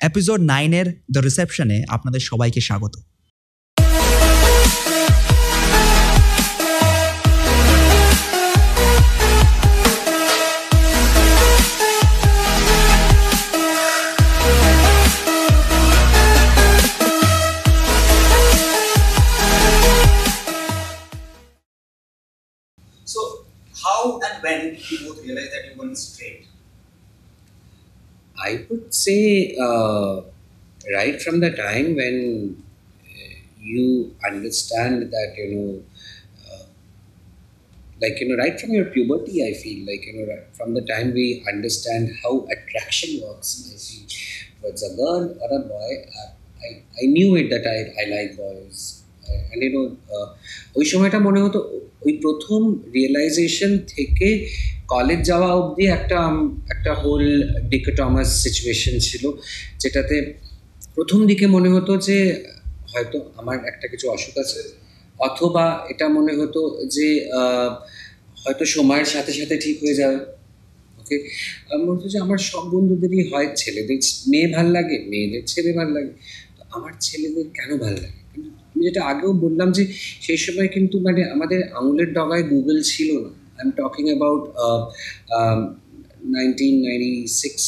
Episode নাইনের the রিসেপশনে আপনাদের সবাইকে স্বাগত how and when you both realize that you weren't straight? I would say uh, right from the time when uh, you understand that you know, uh, like you know, right from your puberty, I feel like you know, right from the time we understand how attraction works, I feel towards a girl or a boy, uh, I, I knew it that I, I like boys. And you know, uh, ওই সময়টা মনে হতো ওই প্রথম realisation থেকে college যাওয়া অবধি একটা একটা হোল ডিকোটমাস সিচুয়েশন ছিল, যেটাতে প্রথম দিকে মনে হতো যে, হয়তো আমার একটা কিছু অসুখ আছে, অথবা এটা মনে হতো যে হয়তো সময়ের সাথে সাথে ঠিক হয়ে যাবে ওকে মনে হতো যে আমার সব বন্ধুদেরই হয় ছেলেদের, মেয়ে ভালো লাগে, মেয়েদের ছেলে ভালো লাগে, তো আমার ছেলেদের কেন ভালো লাগে? কিন্তু আমি যেটা আগেও বললাম যে, সেই সময় কিন্তু মানে আমাদের আঙুলের ডগায় গুগল ছিল না I am talking about nineteen ninety six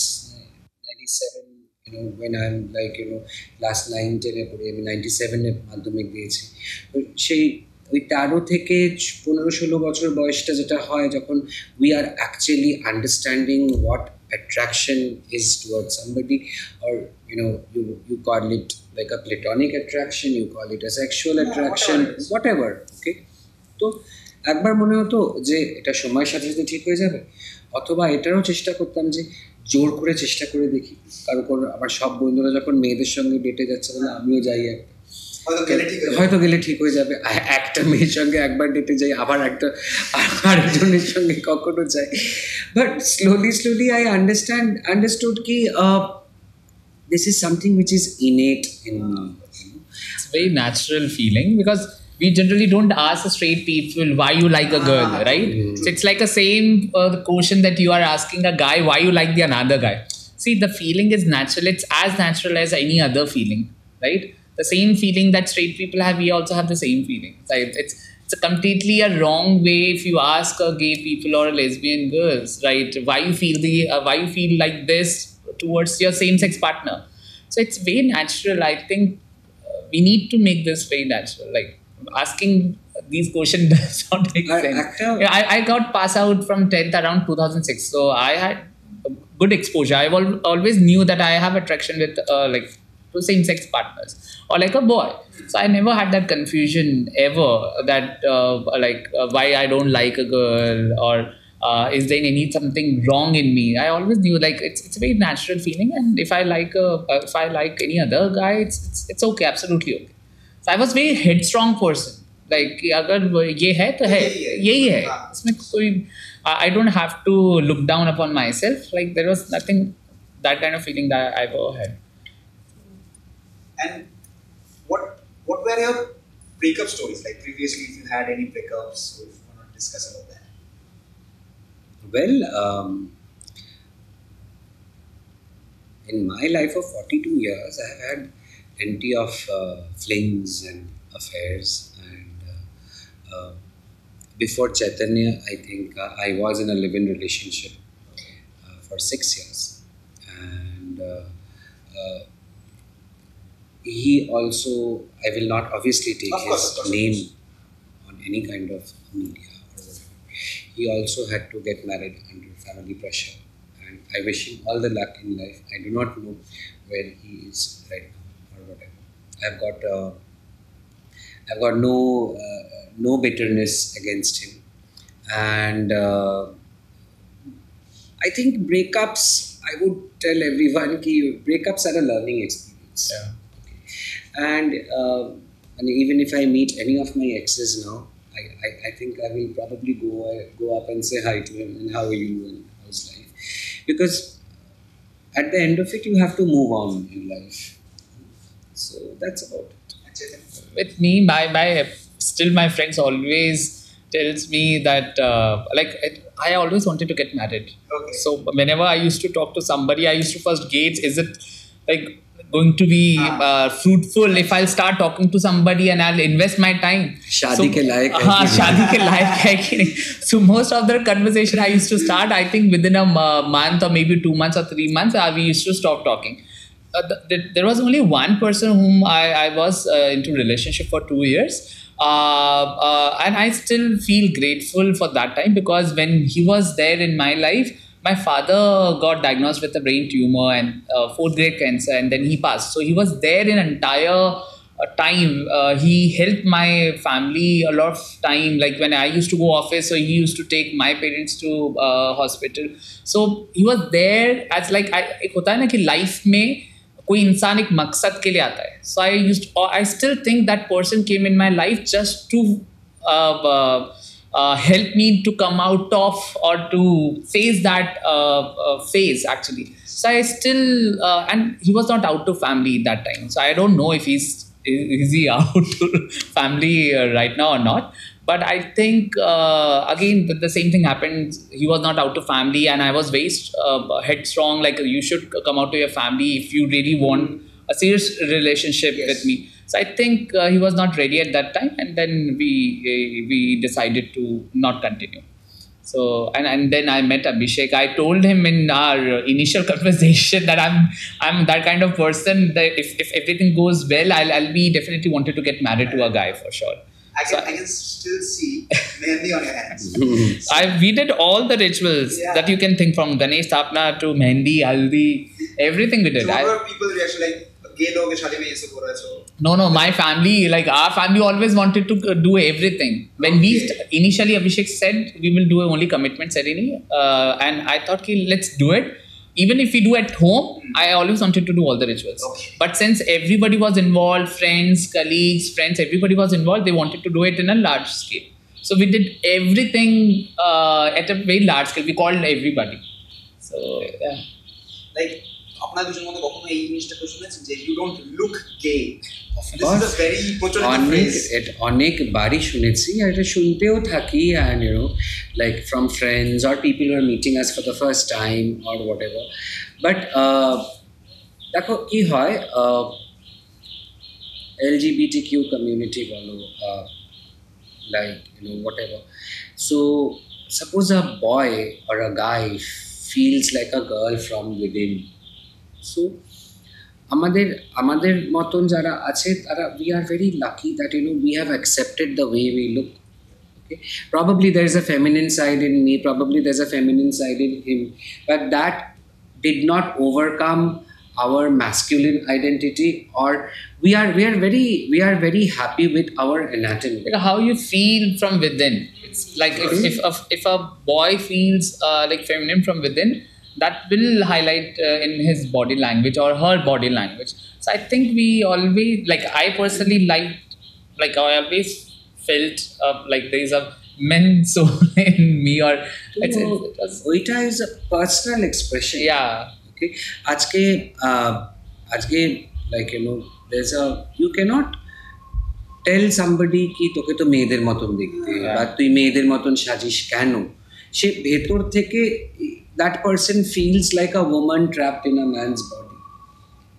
ninety seven YONO when I am like you know class nine টেনে পড়ি আমি নাইনটি সেভেনে মাধ্যমিক দিয়েছি তো সেই ওই তেরো থেকে চ- পনেরো ষোলো বছর বয়সটা যেটা হয় যখন we are actually understanding what attraction is towards somebody or you know you you call it like a platonic attraction you call it a sexual attraction whatever it is. whatever okay তো একবার মনে হতো যে এটা সময়ের সাথে সাথে ঠিক হয়ে যাবে অথবা এটারও চেষ্টা করতাম যে জোর করে চেষ্টা করে দেখি। কারও কোনো আমার সব বন্ধুরা যখন মেয়েদের সঙ্গে ডেটে যাচ্ছে তাহলে আমিও যাই একটা হয়তো গেলে ঠিক হয়ে যাবে। হয়তো গেলে ঠিক হয়ে যাবে। একটা মেয়ের সঙ্গে একবার ডেটে যাই আবার একটা আরেকজনের সঙ্গে কখনো যাই। But slowly slowly I understand understood কি this is something which is innate in it's a very natural feeling because we generally don't ask the straight people why you like a girl, right? So it's like the same uh, question that you are asking a guy why you like the another guy. See, the feeling is natural. It's as natural as any other feeling, right? The same feeling that straight people have, we also have the same feeling. Like it's it's a completely a wrong way if you ask a gay people or a lesbian girls, right? Why you feel the uh, why you feel like this towards your same sex partner. So it's very natural. I think uh, we need to make this very natural. Like asking these questions does not make I- sense. I, I got pass out from 10th around 2006. So I had good exposure. I al- always knew that I have attraction with uh, like to same sex partners or like a boy. So I never had that confusion ever that uh, like uh, why I don't like a girl or uh, is there any something wrong in me? I always knew like it's, it's a very natural feeling, and if I like a uh, if I like any other guy, it's, it's it's okay, absolutely okay So I was very headstrong person. Like कि अगर ये है तो है यही है। यही है हाँ। इसमें कोई I don't have to look down upon myself. Like there was nothing that kind of feeling that I ever had. And what what were your breakup stories like previously? If you had any breakups, so if you want to discuss about that. Well, um, in my life of 42 years, I have had plenty of uh, flings and affairs. And uh, uh, before Chaitanya, I think uh, I was in a living relationship uh, for six years. And uh, uh, he also, I will not obviously take Of his course, name on any kind of media or whatever. He also had to get married under family pressure. And I wish him all the luck in life. I do not know where he is right now. I've got uh, I've got no uh, no bitterness against him, and uh, I think breakups. I would tell everyone कि breakups are a learning experience. Yeah. And uh, and even if I meet any of my exes now, I, I, I think I will probably go go up and say hi to him and how are you and how's life, because at the end of it you have to move on in life. So that's about it. With me, my my still my friends always tells me that uh, like it, I always wanted to get married. Okay. So whenever I used to talk to somebody, I used to first gauge is it like going to be ah. uh, fruitful if I'll start talking to somebody and I'll invest my time. Shadi so, ke layak hai. Ke nahi. So most of the conversation I used to start, I think within a uh, month or maybe two months or three months, uh, we used to stop talking. uh, th- th- there was only one person whom I, I was uh, into relationship for two years uh, uh, and I still feel grateful for that time because when he was there in my life my father got diagnosed with a brain tumor and uh, fourth grade cancer and then he passed so he was there in entire uh, time uh, he helped my family a lot of time like when i used to go office so he used to take my parents to uh, hospital so he was there as like I, एक होता है ना कि life में कोई इंसान एक मकसद के लिए आता है so I use I still think that person came in my life just to uh, help me to come out of or to face that uh, uh, phase actually so i still uh, and he was not out to family that time so i don't know if he's is he out to family uh, right now or not but i think uh, again the, the same thing happened he was not out to family and i was very uh, headstrong like you should come out to your family if you really want a serious relationship Yes. with me so I think uh, he was not ready at that time, and then we uh, we decided to not continue. So and, and then I met Abhishek. I told him in our initial conversation that I'm I'm that kind of person that if, if everything goes well, I'll I'll be definitely wanted to get married to a guy for sure. I So- can, I can still see Mehendi on your hands. Hmm. I we did all the rituals Yeah. that you can think from Ganesh Tapna to Mehendi, Haldi, everything we did. So I- what were people reaction like? no no my family like our family always wanted to do everything when okay. we st- initially abhishek said we will do only commitment ceremony uh, and i thought okay, let's do it even if we do at home. I always wanted to do all the rituals. Okay. But since everybody was involved, friends, colleagues, friends, everybody was involved, they wanted to do it in a large scale. So we did everything uh, at a very large scale. We called everybody. So yeah. Like আপনার দুজনের মধ্যে কখনো এই জিনিসটা তো শুনেছেন যে you don't look gay Of this is a course. Very প্রচলিত অনেক ফ্রেজ it- অনেকবারই শুনেছি আর এটা শুনতেও থাকি and you know like from friends or people are meeting us for the first time or whatever but uh, দেখো কি হয় L G B T Q community বলো like you know whatever so suppose a boy or a guy feels like a girl from within so আমাদের আমাদের মতন যারা আছে তারা we are very lucky that you know we have accepted the way we look okay probably there's a feminine side in me probably there's a feminine side in him but that did not overcome our masculine identity or we are we are very we are very happy with our anatomy like how you feel from within. It's like if, if, a, if a boy feels uh, like feminine from within, that will highlight uh, in his body language or her body language. So I think we always, like I personally liked, like I always felt uh, like there's a men soul in me or it's, So, it's, it was, ওইটা is a personal expression yeah. Okay আজকে আহ, আজকে like you know there's a you can't tell somebody কি তোকে তো মেয়েদের মতন দেখতে Yeah. বা তুই মেয়েদের মতন সাজিস কেন সে ভেতর থেকে that person feels like a Oman trapped in a man's body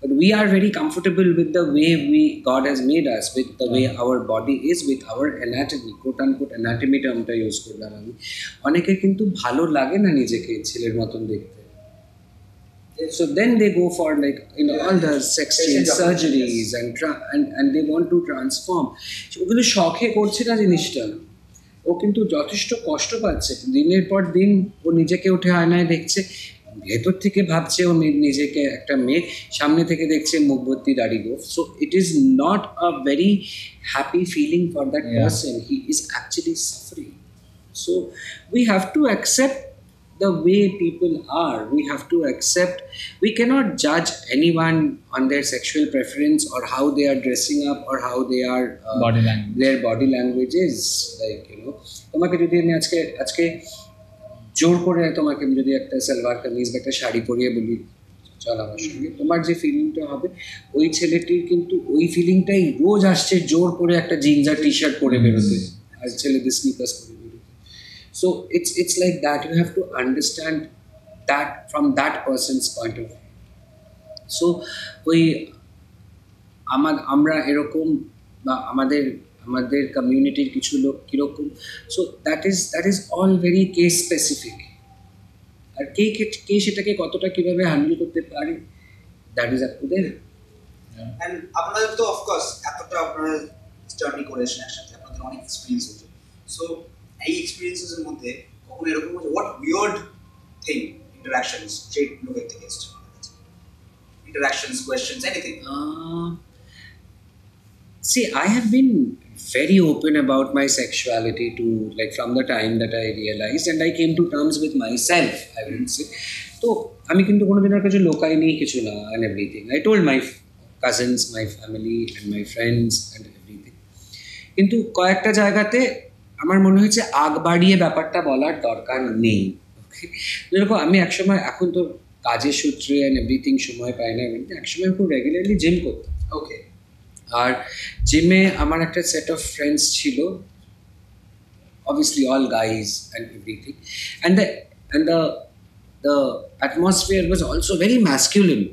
But we are very comfortable with the way we God has made us, with the way our body is, with our anatomy, quote unquote anatomy টার্মটা use করলাম আমি অনেকের কিন্তু ভালো লাগে না নিজেকে ছেলের মতন দেখতে so then they go for like you know all the sex change Change surgeries operations. and tra- and and they want to transform ও কিন্তু শখে করছে না জিনিসটা ও কিন্তু যথেষ্ট কষ্ট পাচ্ছে। দিনের পর দিন ও নিজেকে উঠে আয়নায় দেখছে। ভেতর থেকে ভাবছে ও নিজেকে একটা মেয়ে সামনে থেকে দেখছে মুখ ভর্তি দাড়ি গোফ। So it is not a very happy feeling for that. Person he is actually suffering so we have to accept the way people are. We have to accept. We cannot judge anyone on their sexual preference or how they are dressing up or how they are uh, Body language. Their body language is like you know. তোমাকে যদি আমি আজকে আজকে জোর করে তোমাকে আমি যদি একটা সালোয়ার কামিজ বা একটা শাড়ি পরিয়ে বলি চল আমার সঙ্গে তোমার যে ফিলিংটা হবে ওই ছেলেটির কিন্তু ওই ফিলিংটাই রোজ আসছে জোর করে একটা জিন্স আর টি শার্ট পরে বেরোতে আর ছেলেদের স্নিকার্স পরে বেরোতে so it's it's like that you have to understand that from that persons point of so ওই আমার আমরা এরকম বা আমাদের আমাদের কমিউনিটির কিছু লোক কীরকম so that is that is all very case specific আর কে কে- কে সেটাকে কতটা কীভাবে হ্যান্ডেল করতে পারে that is up to them and আপনাদের তো অফকোর্স এতটা আপনারা জার্নি করেছেন একসাথে আপনাদের অনেক এক্সপিরিয়েন্স হয়েছে সো এই এক্সপিরিয়েন্সেস এর মধ্যে কখনো এরকম হয়েছে what weird thing interactions straight লোকের থেকে এসছে interactions questions anything Uh, see, I have been very open about my sexuality to like from the time that I realized and I came to terms with myself, I would say. তো আমি কিন্তু কোনোদিন আর কিছু লোকাই নেই কিছু না and everything I told my cousins my family and my friends and everything কিন্তু কয়েকটা জায়গাতে আমার মনে হয়েছে আগ বাড়িয়ে ব্যাপারটা বলার দরকার নেই ওকে যেরকম আমি একসময়, এখন তো কাজের সূত্রে অ্যান্ড এভরিথিং সময় পাই না একসময় খুব রেগুলারলি জিম করতাম ওকে আর জিমে আমার একটা সেট অফ ফ্রেন্ডস ছিল, obviously all guys and everything, and the and the the atmosphere was also very masculine,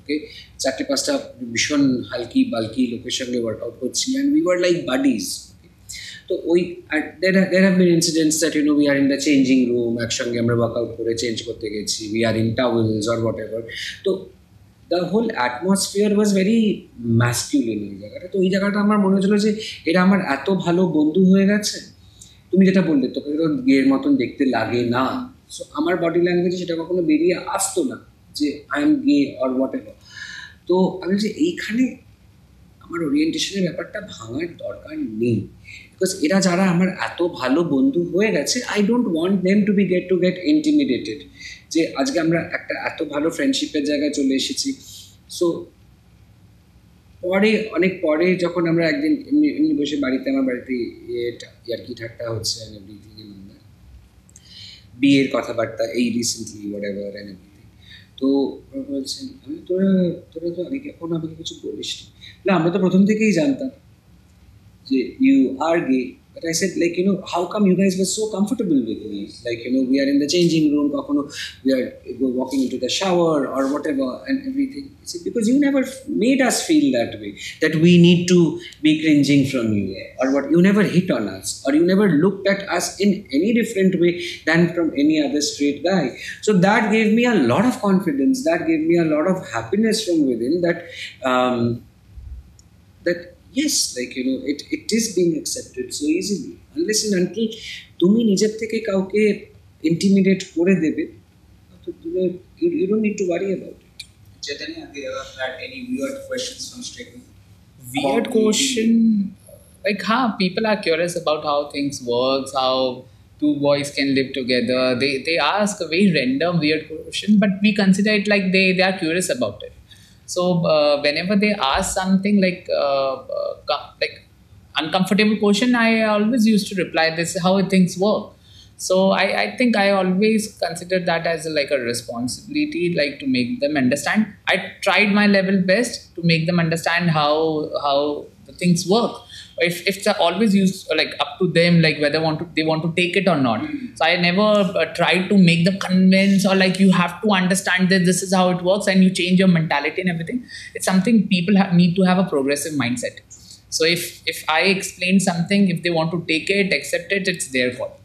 okay? চারটে পাঁচটা ভীষণ হালকি বালকি লোকের সঙ্গে ওয়ার্কআউট করছি and we were like buddies তো ওই দের দের have been incidents that you know we are in the changing room একসঙ্গে আমরা ওয়ার্কআউট করে চেঞ্জ করতে গেছি we are in towels or whatever তো the whole atmosphere was very masculine ওই জায়গাটা। তো ওই জায়গাটা আমার মনে হচ্ছিল যে এরা আমার এত ভালো বন্ধু হয়ে গেছে। তুমি যেটা বললে, তোকে তো গের মতন দেখতে লাগে না। সো আমার বডি ল্যাঙ্গুয়েজে সেটা কখনো বেরিয়ে আসতো না যে I am gay or whatever তো আমি যে এইখানে আমার ওরিয়েন্টেশনের ব্যাপারটা ভাঙার দরকার নেই। বিকজ এরা যারা আমার এত ভালো বন্ধু হয়ে গেছে I don't want them to be get to get intimidated যে আজকে আমরা একটা এত ভালো ফ্রেন্ডশিপের জায়গায় চলে এসেছি। সো পরে, অনেক পরে যখন আমরা একদিন এমনি এমনি বসে বাড়িতে, আমার বাড়িতে ইয়ার্কি ঠাট্টা হচ্ছে অ্যান্ড এভরিথিং বিয়ের কথাবার্তা, এই রিসেন্টলি হোয়াট এভার এভরিথিং তো বলছেন, আমি তোরা তোরা তো আগে এখন আমাকে কিছু বলিস না, আমরা তো প্রথম থেকেই জানতাম। you argue but I said, like, you know, how come you guys were so comfortable with me? Like, you know, we are in the changing room, we are walking into the shower or whatever and everything. I said, because you never made us feel that way, that we need to be cringing from you or what. You never hit on us or you never looked at us in any different way than from any other straight guy. So that gave me a lot of confidence. That gave me a lot of happiness from within that, um, that yes, like you know, it, it is being accepted so easily. Unless and until তুমি নিজের থেকে কাউকে intimidate করে দেবে তো তুমি you don't need to worry about it Chaitanya, have you ever had any weird questions from straight men? Weird question. Like, huh, people are curious about how things works, how two boys can live together. They they ask a very random weird question, but we consider it like they they are curious about it. So uh, whenever they ask something like uh, uh, like uncomfortable question, I always used to reply, "This is how things work." So I, I think I always consider that as a, like a responsibility, like to make them understand. I tried my level best to make them understand how how the things work. If it's always used like up to them, like whether want to they want to take it or not. So I never uh, tried to make them convince or like you have to understand that this is how it works and you change your mentality and everything. It's something people need to have a progressive mindset. So if if I explain something, if they want to take it, accept it, it's their call.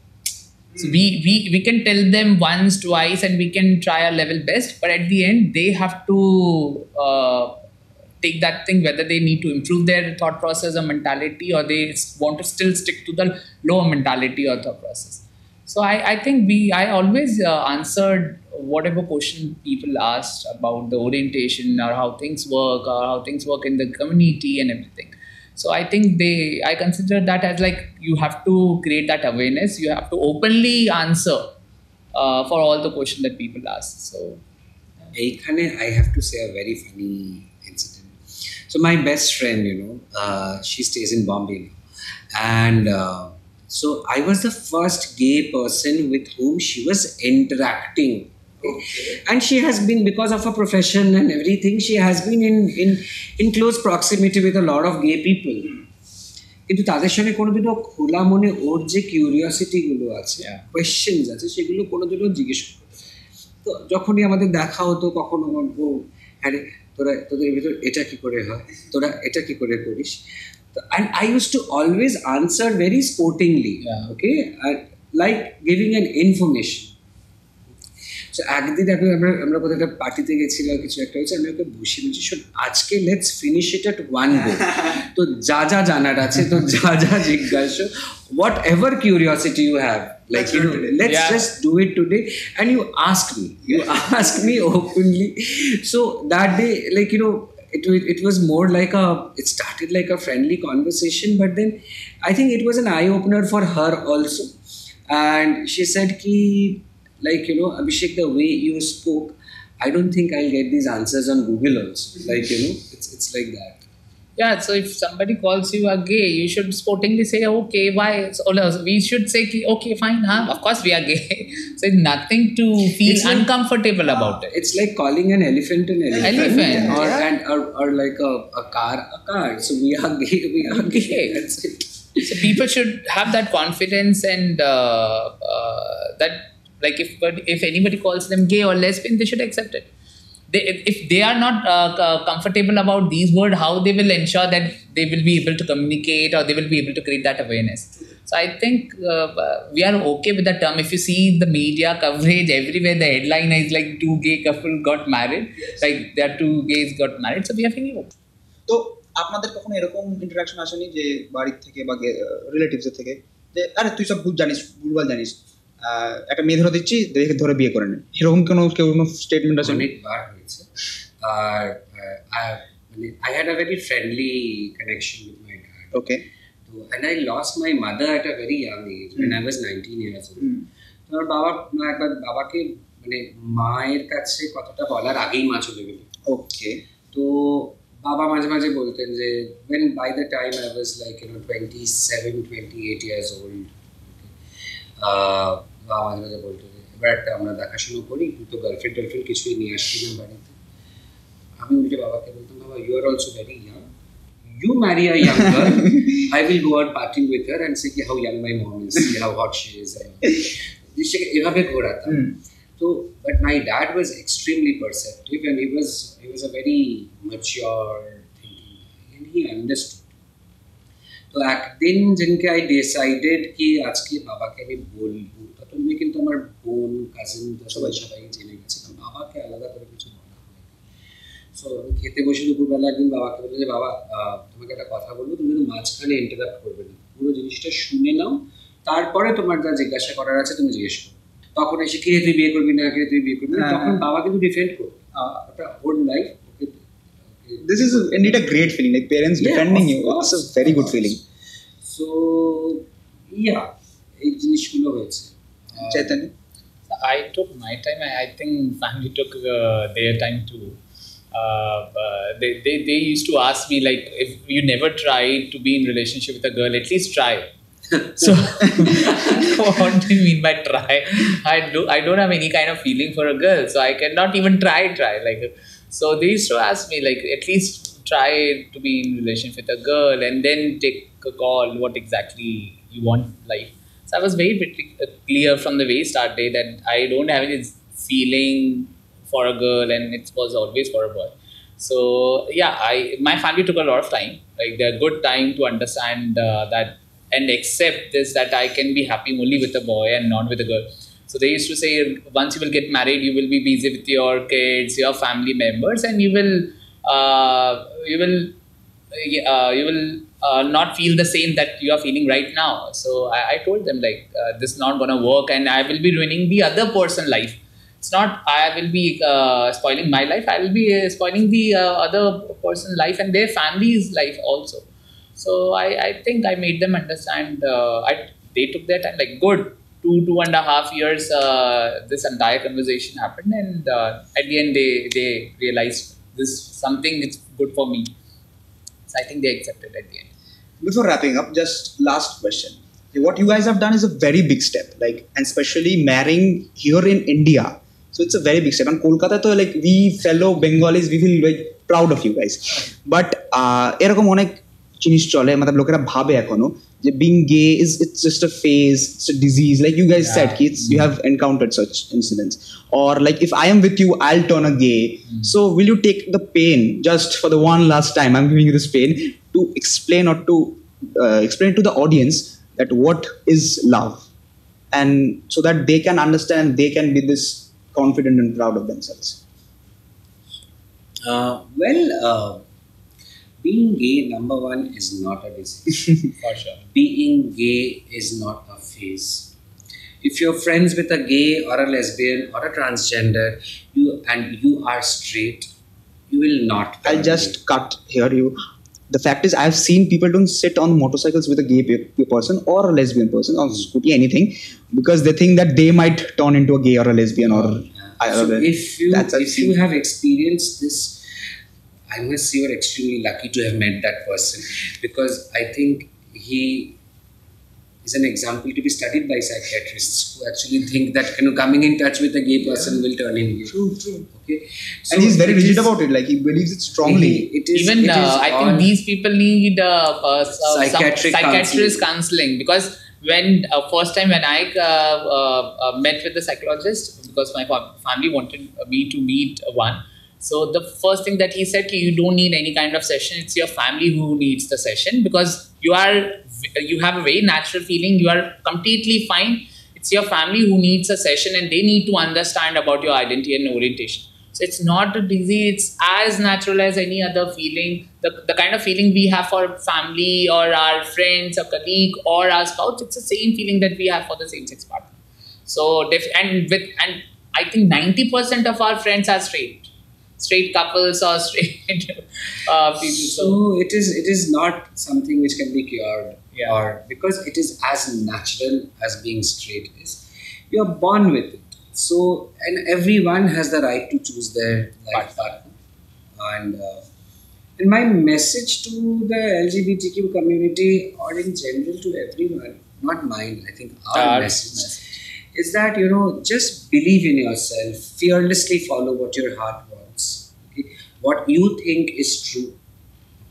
So we, we we can tell them once, twice, and we can try our level best. But at the end, they have to uh, take that thing whether they need to improve their thought process or mentality or they want to still stick to the lower mentality or thought process. So i, I think we i always uh, answered whatever question people asked about the orientation or how things work or how things work in the community and everything. So i think they i consider that as like you have to create that awareness. You have to openly answer uh, for all the question that people ask. So yeah. i have to say a very funny incident. A very funny incident so my best friend you know she stage in Bombay and so I was the first gay person with hmm she was interacting and she has been because of her profession and everything she has been in in in close proximity with a lot of gay people কিন্তু তাদের সঙ্গে কোনোদিনও খোলা মনে ওর যে কিউরিয়াসিটিগুলো আছে Yeah. Questions আছে সেগুলো কোনোদিনও জিজ্ঞেস করতো তো যখনই আমাদের দেখা হতো কখনো ও আরে তো তোরা তোদের ভিতর এটা কি করে হয়? তোরা এটা কি করে করিস? and I used to always answer very sportingly Yeah. okay? And like giving an information. তো একদিন আমি আমরা আমরা কোথাও একটা পার্টিতে গেছিলাম কিছু একটা হয়েছে আমি ওকে বসে বলছি শোন আজকে let's finish it at one go তো যা যা জানার আছে তো যা যা জিজ্ঞাসা whatever curiosity you have like you know let's yeah. just do it today. And you ask me. You ask me openly. So that day like you know it, it was more like a it started like a friendly conversation but then i think it was an eye opener for her also. And she said ki like you know abhishek the way you spoke i don't think i'll get these answers on google also. Like you know it's, it's like that. Yeah, so if somebody calls you a gay, you should sportingly say, okay, why? So, we should say, okay, fine, huh? Of course we are gay. so it's nothing to feel It's like- uncomfortable about it. it's like calling an elephant an elephant, Elephant, or yeah. and or, or like a, a car a car so we are gay we are gay that's it So people should have that confidence and uh, uh, that, like, if if anybody calls them gay or lesbian, they should accept it They, if they are not uh, c- comfortable about these words, how they will ensure that they will be able to communicate or they will be able to create that awareness. So I think uh, uh, we are okay with that term. If you see the media coverage everywhere, the headline is like two gay couple got married, like there are two gays got married. So we are feeling okay. তো আপনাদের কখনো এরকম interaction আসেনি যে বাড়ির থেকে বা রিলেটিভসের থেকে যে আরে তুই সব ভুল জানিস ভুলভাল জানিস আহ, একটা মেয়ে ধরে দিচ্ছি দেখে ধরে বিয়ে করে নেন। এরকম কোনো কেউ কোনো স্টেটমেন্ট আছে? অনেকবার হয়েছে। আর মানে I had a very friendly connection with my dad okay তো and I lost my mother at a very young age when I was nineteen years old তো আমার বাবা একবার বাবাকে মানে মায়ের কাছে কথাটা বলার আগেই মা চলে গেল। ওকে তো বাবা মাঝে মাঝে বলতেন যে when by the time I was like you know 27 28 years old আহ, বাবা মাঝে মাঝে বলতো যে এবার একটা আমরা দেখাশুনো করি তুই তো গার্লফ্রেন্ড টার্লফ্রেন্ড কিছুই নিয়ে আসবি না বাড়িতে আমি উল্টে বাবাকে বলতাম বাবা you are also very young you marry a young girl, I will go out partying with her and say ki how young my mom is, see how hot she is. জিনিসটাকে এভাবে ঘোরাতাম হুম। তো but my dad was extremely perceptive and he was he was a very mature thinking and he understood তো একদিন যেদিনকে I decided কি আজকে বাবাকে আমি বলবো ততদিনে কিন্তু আমার বোন কাজিন সবাই সবাই জেনে গেছে। কারণ বাবাকে আলাদা করে কিছু বলা হয় সো আমি খেতে বসে দুপুরবেলা একদিন বাবাকে বলল যে বাবা তোমাকে একটা কথা বলব। তুমি কিন্তু মাঝখানে ইন্টারাপ্ট করবে না। পুরো জিনিসটা শুনে নাও। তারপরে তোমার যা জিজ্ঞাসা করার আছে তুমি জিজ্ঞেস করো। তখন এসে কে তুই বিয়ে করবি না? কে তুই বিয়ে করবি না? হ্যাঁ, তখন হ্যাঁ। বাবা কিন্তু ডিফেন্ড করবে। ওটা ওর life this is indeed a great feeling like parents Yeah, defending you. it's a very good feeling. So yeah এই জিনিসগুলো হয়েছে। Chaitanya I took my time. I, I think family took uh, their time too. Uh, uh, they, they, they used to ask me like if you never tried to be in relationship with a girl at least try so what do you mean by try i do i don't have any kind of feeling for a girl so i cannot even try try like so they used to ask me like at least try to be in relationship with a girl and then take a call what exactly you want life so i was very clear from the very start day that i don't have any feeling for a girl and it was always for a boy. So yeah i my family took a lot of time. Like the good time to understand uh, that and accept this that i can be happy only with a boy and not with a girl. So they used to say once you will get married you will be busy with your kids your family members and you will uh, you will uh, you will uh, not feel the same that you are feeling right now. So i, I told them like uh, this is not to work and i will be ruining the other person life. It's not i will be uh, spoiling my life. I will be uh, spoiling the uh, other person's life and their family's life also. So i, I think i made them understand uh, I, they took their time like good two two and a half years this entire conversation happened and at the end they they realized this something is good for me. So i think they accepted at the end before wrapping up just last question what you guys have done is a very big step like and especially marrying here in india so it's a very big step and kolkata to like we fellow bengalis we feel like proud of you guys but uh, এরকম অনেক জিনিস চলে মানে লোকেরা ভাবে এখনো যে being gay is it's just a phase it's a disease like you guys shed kids you have encountered such incidents or like if i am with you i'll turn a gay so will you take the pain just for the one last time i'm giving you this pain to explain or to uh, explain to the audience that what is love and so that they can understand they can be this confident and proud of themselves Uh, well, uh, being gay, number one, is not a disease. For sure. being gay is not a phase. If you're friends with a gay or a lesbian or a transgender, you and you are straight, you will not. I'll just gay. cut here you. The fact is, I've seen people don't sit on motorcycles with a gay person or a lesbian person on scooty, anything, because they think that they might turn into a gay or a lesbian or. I So if you if you have experienced this, I must say you're extremely lucky to have met that person because I think he is an example to be studied by psychiatrists who actually think that you know coming in touch with a gay person will turn him gay. True, true. Okay, So and he's very rigid is- about it. Like he believes it strongly. It is Even it uh, I think these people need uh, uh, some Psychiatric psychiatrist counseling. counseling because when uh, first time when I uh, uh, uh, met with the psychologist because my family wanted me to meet one. So the first thing that he said, you don't need any kind of session. It's your family who needs the session because you are you have a very natural feeling. You are completely fine. It's your family who needs a session and they need to understand about your identity and orientation. So it's not a disease, it's as natural as any other feeling. The, the kind of feeling we have for family or our friends, or colleague, or our spouse, it's the same feeling that we have for the same sex partner. So and with and I think 90% of our friends are straight. Straight couples or straight uh, people. So So it is it is not something which can be cured, Yeah. or because it is as natural as being straight is. You are born with it. So and everyone has the right to choose their life partner. And uh, and my message to the LGBTQ community, or in general to everyone, not mine. I think our, Our message, message. is that you know just believe in yourself, fearlessly follow what your heart? What you think is true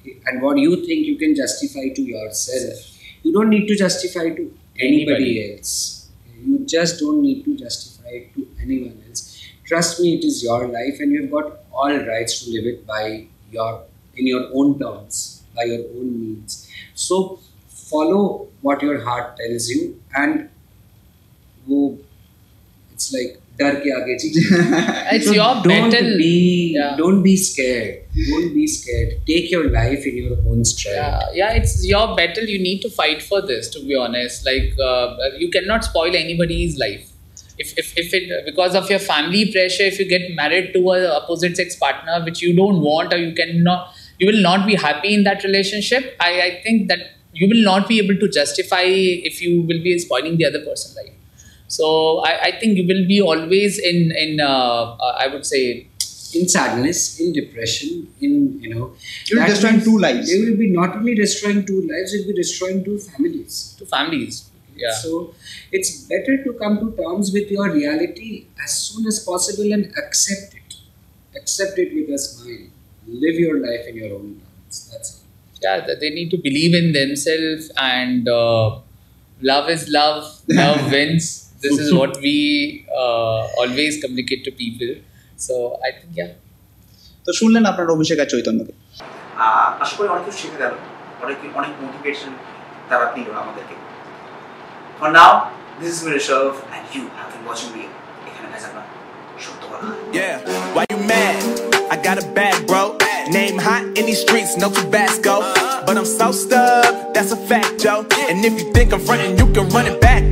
Okay, and what you think you can justify to yourself. You don't need to justify to anybody, Anybody. else. You just don't need to justify it to anyone else. Trust me, it is your life, and you've got all rights to live it by your in your own terms, by your own means. So follow what your heart tells you, and go. It's like डर के आगे चीजें it's so your don't battle. be Yeah. don't be scared don't be scared take your life in your own stride Yeah, yeah, it's your battle. You need to fight for this. To be honest, like uh, you cannot spoil anybody's life. If, if, if it because of your family pressure, if you get married to a opposite sex partner which you don't want or you cannot, you will not be happy in that relationship. I, I think that you will not be able to justify if you will be spoiling the other person's life. So I, I think you will be always in in uh, uh, I would say in sadness in depression in you know You're that destroying means two lives. they will be not only destroying two lives you'll be destroying two families. To families. Yeah. so it's better to come to terms with your reality as soon as possible and accept it. Accept it with a smile. Live your life in your own terms. That's it. Yeah they need to believe in themselves and uh, love is love. Love wins this is what we uh, always communicate to people so i think yeah তো শুনলেন আপনার অভিষেক আর চৈতন্যকে আহ, আশা করি অনেক কিছু শিখে গেল অনেক অনেক মোটিভেশন তারা দিল আমাদেরকে for now this is মিরে Shroff and you have been watching me এখানে ভেজাল সত্য কথা Yeah, why you mad? I got a bag, bro. Name hot in these streets, no Tabasco. But I'm so stubbed, that's a fact, Joe. And if you think I'm frontin', you can run it back.